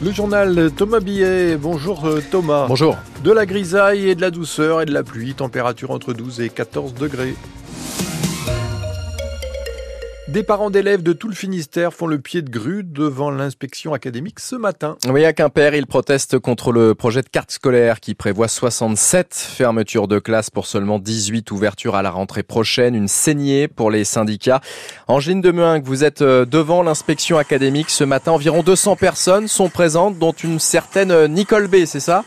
Le journal Thomas Billet. Bonjour euh, Thomas. Bonjour. De la grisaille et de la douceur et de la pluie. Température entre 12 et 14 degrés. Des parents d'élèves de tout le Finistère font le pied de grue devant l'inspection académique ce matin. Oui, à Quimper, ils protestent contre le projet de carte scolaire qui prévoit 67 fermetures de classes pour seulement 18 ouvertures à la rentrée prochaine. Une saignée pour les syndicats. Angeline Demeung, vous êtes euh, devant l'inspection académique ce matin. Environ 200 personnes sont présentes, dont une certaine euh, Nicole B, c'est ça?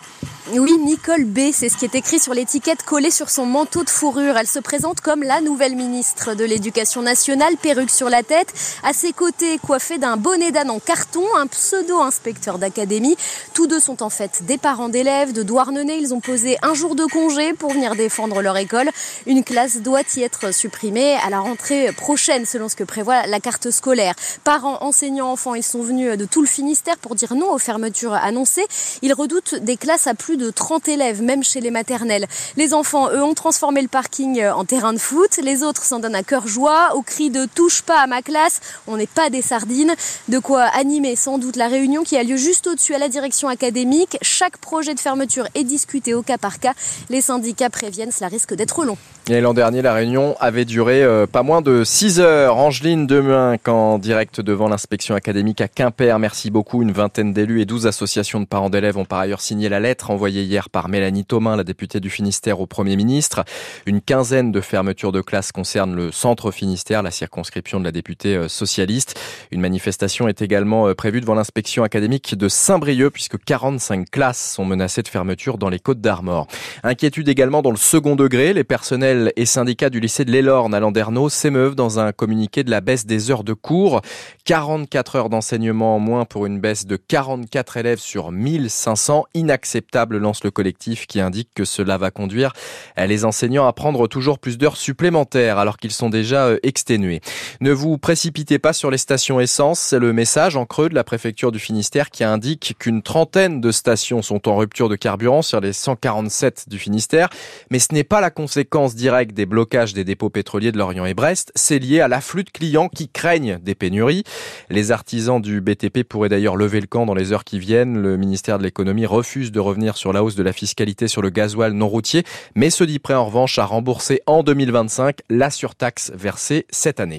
Oui, Nicole B, c'est ce qui est écrit sur l'étiquette collée sur son manteau de fourrure. Elle se présente comme la nouvelle ministre de l'Éducation nationale, perruque sur la tête. À ses côtés, coiffée d'un bonnet d'âne en carton, un pseudo-inspecteur d'académie. Tous deux sont en fait des parents d'élèves de Douarnenez. Ils ont posé un jour de congé pour venir défendre leur école. Une classe doit y être supprimée à la rentrée prochaine, selon ce que prévoit la carte scolaire. Parents, enseignants, enfants, ils sont venus de tout le Finistère pour dire non aux fermetures annoncées. Ils redoutent des classes à plus 30 élèves, même chez les maternelles. Les enfants, eux, ont transformé le parking en terrain de foot. Les autres s'en donnent à cœur joie, au cri de touche pas à ma classe, on n'est pas des sardines. De quoi animer sans doute la réunion qui a lieu juste au-dessus à la direction académique. Chaque projet de fermeture est discuté au cas par cas. Les syndicats préviennent, cela risque d'être long. L'an dernier, la réunion avait duré euh, pas moins de 6 heures. Angeline Demuin, en direct devant l'inspection académique à Quimper. Merci beaucoup. Une vingtaine d'élus et 12 associations de parents d'élèves ont par ailleurs signé la lettre envoyée hier par Mélanie Thomas, la députée du Finistère, au Premier ministre. Une quinzaine de fermetures de classes concernent le centre Finistère, la circonscription de la députée euh, socialiste. Une manifestation est également euh, prévue devant l'inspection académique de Saint-Brieuc, puisque 45 classes sont menacées de fermeture dans les Côtes d'Armor. Inquiétude également dans le second degré. Les personnels et syndicats du lycée de l'Elorne à Landerneau s'émeuvent dans un communiqué de la baisse des heures de cours. 44 heures d'enseignement en moins pour une baisse de 44 élèves sur 1500. Inacceptable, lance le collectif qui indique que cela va conduire les enseignants à prendre toujours plus d'heures supplémentaires alors qu'ils sont déjà euh, exténués. Ne vous précipitez pas sur les stations essence, c'est le message en creux de la préfecture du Finistère qui indique qu'une trentaine de stations sont en rupture de carburant sur les 147 du Finistère, mais ce n'est pas la conséquence direct des blocages des dépôts pétroliers de Lorient et Brest, c'est lié à l'afflux de clients qui craignent des pénuries. Les artisans du BTP pourraient d'ailleurs lever le camp dans les heures qui viennent. Le ministère de l'économie refuse de revenir sur la hausse de la fiscalité sur le gasoil non routier, mais se dit prêt en revanche à rembourser en 2025 la surtaxe versée cette année.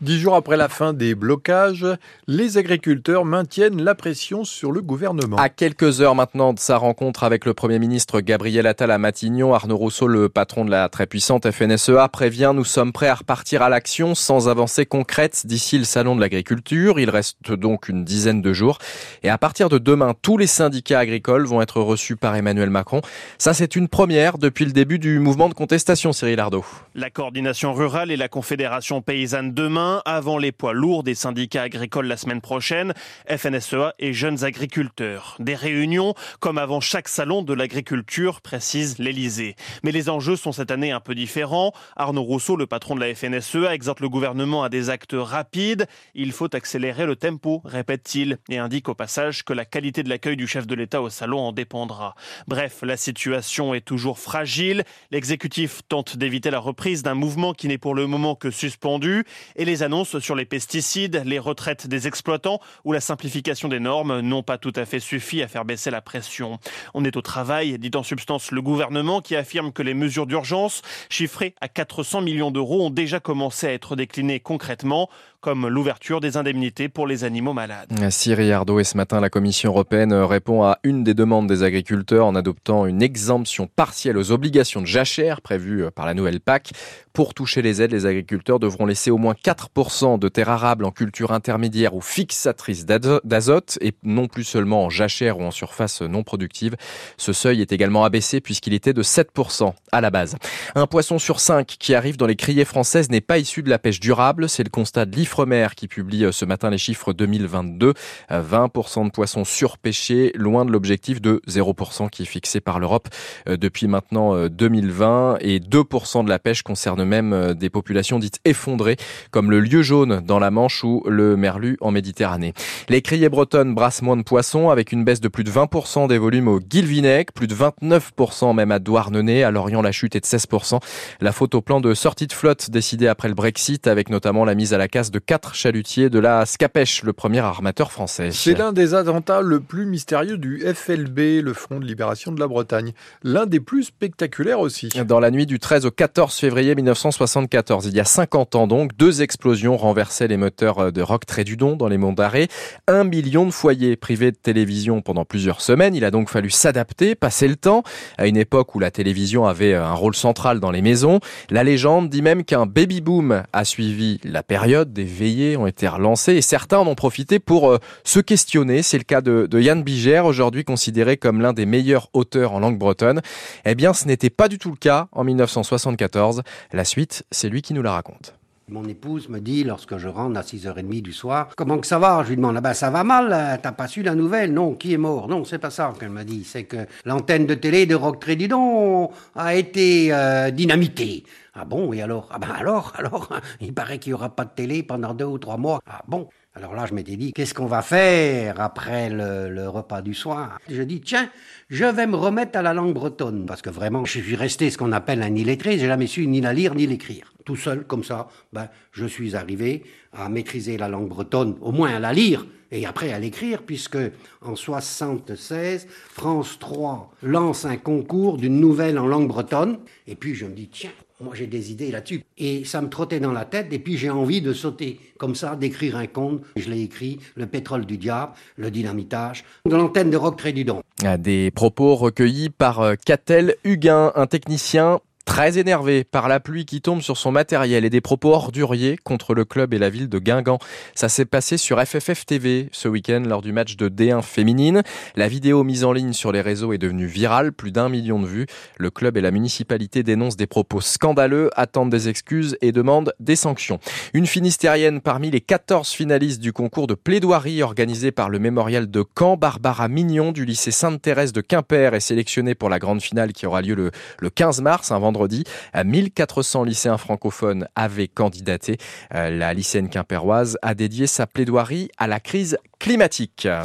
Dix jours après la fin des blocages, les agriculteurs maintiennent la pression sur le gouvernement. À quelques heures maintenant de sa rencontre avec le Premier ministre Gabriel Attal à Matignon, Arnaud Rousseau, le patron de la très puissante puissante FNSEA prévient nous sommes prêts à repartir à l'action sans avancée concrète d'ici le salon de l'agriculture. Il reste donc une dizaine de jours. Et à partir de demain, tous les syndicats agricoles vont être reçus par Emmanuel Macron. Ça, c'est une première depuis le début du mouvement de contestation, Cyril Ardo. La coordination rurale et la confédération paysanne demain, avant les poids lourds des syndicats agricoles la semaine prochaine, FNSEA et jeunes agriculteurs. Des réunions comme avant chaque salon de l'agriculture, précise l'Elysée. Mais les enjeux sont cette année un peu différent. Arnaud Rousseau, le patron de la FNSEA, exhorte le gouvernement à des actes rapides. Il faut accélérer le tempo, répète-t-il, et indique au passage que la qualité de l'accueil du chef de l'État au salon en dépendra. Bref, la situation est toujours fragile. L'exécutif tente d'éviter la reprise d'un mouvement qui n'est pour le moment que suspendu. Et les annonces sur les pesticides, les retraites des exploitants ou la simplification des normes n'ont pas tout à fait suffi à faire baisser la pression. On est au travail, dit en substance le gouvernement qui affirme que les mesures d'urgence chiffrés à 400 millions d'euros, ont déjà commencé à être déclinés concrètement comme l'ouverture des indemnités pour les animaux malades. Cyril Ardo et ce matin, la Commission européenne répond à une des demandes des agriculteurs en adoptant une exemption partielle aux obligations de jachère prévues par la nouvelle PAC. Pour toucher les aides, les agriculteurs devront laisser au moins 4% de terres arables en culture intermédiaire ou fixatrice d'azote et non plus seulement en jachère ou en surface non productive. Ce seuil est également abaissé puisqu'il était de 7% à la base. Un poisson sur cinq qui arrive dans les criées françaises n'est pas issu de la pêche durable. C'est le constat de l'Ifremer qui publie euh, ce matin les chiffres 2022. 20% euh, de poissons surpêchés, loin de l'objectif de 0% qui est fixé par l'Europe euh, depuis maintenant 2020. Et 2% de la pêche concerne même des populations dites effondrées, comme le lieu jaune dans la Manche ou le merlu en Méditerranée. Les criées bretonnes brassent moins de poissons avec une baisse de plus de 20% des volumes au Guilvinec, plus de 29% même à Douarnenez. À Lorient, la chute est de 16%. La faute au plan de sortie de flotte décidé après le Brexit avec notamment la mise à la casse de quatre chalutiers de la Scapèche, le premier armateur français. C'est l'un des attentats le plus mystérieux du FLB, le Front de Libération de la Bretagne. L'un des plus spectaculaires aussi. Dans la nuit du 13 au 14 février 1974, il y a 50 ans donc, deux explosions renversaient les moteurs de Rock Trédudon dans les monts d'Arrée. Un million de foyers privés de télévision pendant plusieurs semaines. Il a donc fallu s'adapter, passer le temps, à une époque où la télévision avait un rôle central dans les maisons. La légende dit même qu'un baby-boom a suivi la période, des veillées ont été relancées et certains en ont profité pour euh, se questionner. C'est le cas de, de Yann Biger, aujourd'hui considéré comme l'un des meilleurs auteurs en langue bretonne. Eh bien, ce n'était pas du tout le cas en 1974. La suite, c'est lui qui nous la raconte. Mon épouse me dit, lorsque je rentre à 6h30 du soir, comment que ça va Je lui demande, ah ben ça va mal, euh, t'as pas su la nouvelle Non, qui est mort? Non, c'est pas ça qu'elle m'a dit. C'est que l'antenne de télé de Rock Trédidon a été euh, dynamitée. Ah bon, et alors? Ah ben alors, alors, il paraît qu'il y aura pas de télé pendant deux ou trois mois. Ah bon? Alors là, je m'étais dit, qu'est-ce qu'on va faire après le, le, repas du soir Je dis, tiens, je vais me remettre à la langue bretonne. Parce que vraiment, je suis resté ce qu'on appelle un illettré, j'ai jamais su ni la lire ni l'écrire. Tout seul, comme ça, ben, je suis arrivé à maîtriser la langue bretonne, au moins à la lire, et après à l'écrire, puisque en 76, France 3 lance un concours d'une nouvelle en langue bretonne, et puis je me dis, tiens, moi j'ai des idées là-dessus. Et ça me trottait dans la tête, et puis j'ai envie de sauter comme ça, d'écrire un conte. Je l'ai écrit, Le pétrole du diable, le dynamitage, de l'antenne de Rock Trédudon. Des propos recueillis par Catel Huguin, un technicien Très énervé par la pluie qui tombe sur son matériel et des propos orduriers contre le club et la ville de Guingamp. Ça s'est passé sur FFF TV ce week-end lors du match de D1 féminine. La vidéo mise en ligne sur les réseaux est devenue virale, plus d'un million de vues. Le club et la municipalité dénoncent des propos scandaleux, attendent des excuses et demandent des sanctions. Une finistérienne parmi les 14 finalistes du concours de plaidoirie organisé par le mémorial de Caen, Barbara Mignon du lycée Sainte-Thérèse de Quimper est sélectionnée pour la grande finale qui aura lieu le, le 15 mars, un vendredi. 1400 lycéens francophones avaient candidaté. La lycéenne quimpéroise a dédié sa plaidoirie à la crise climatique.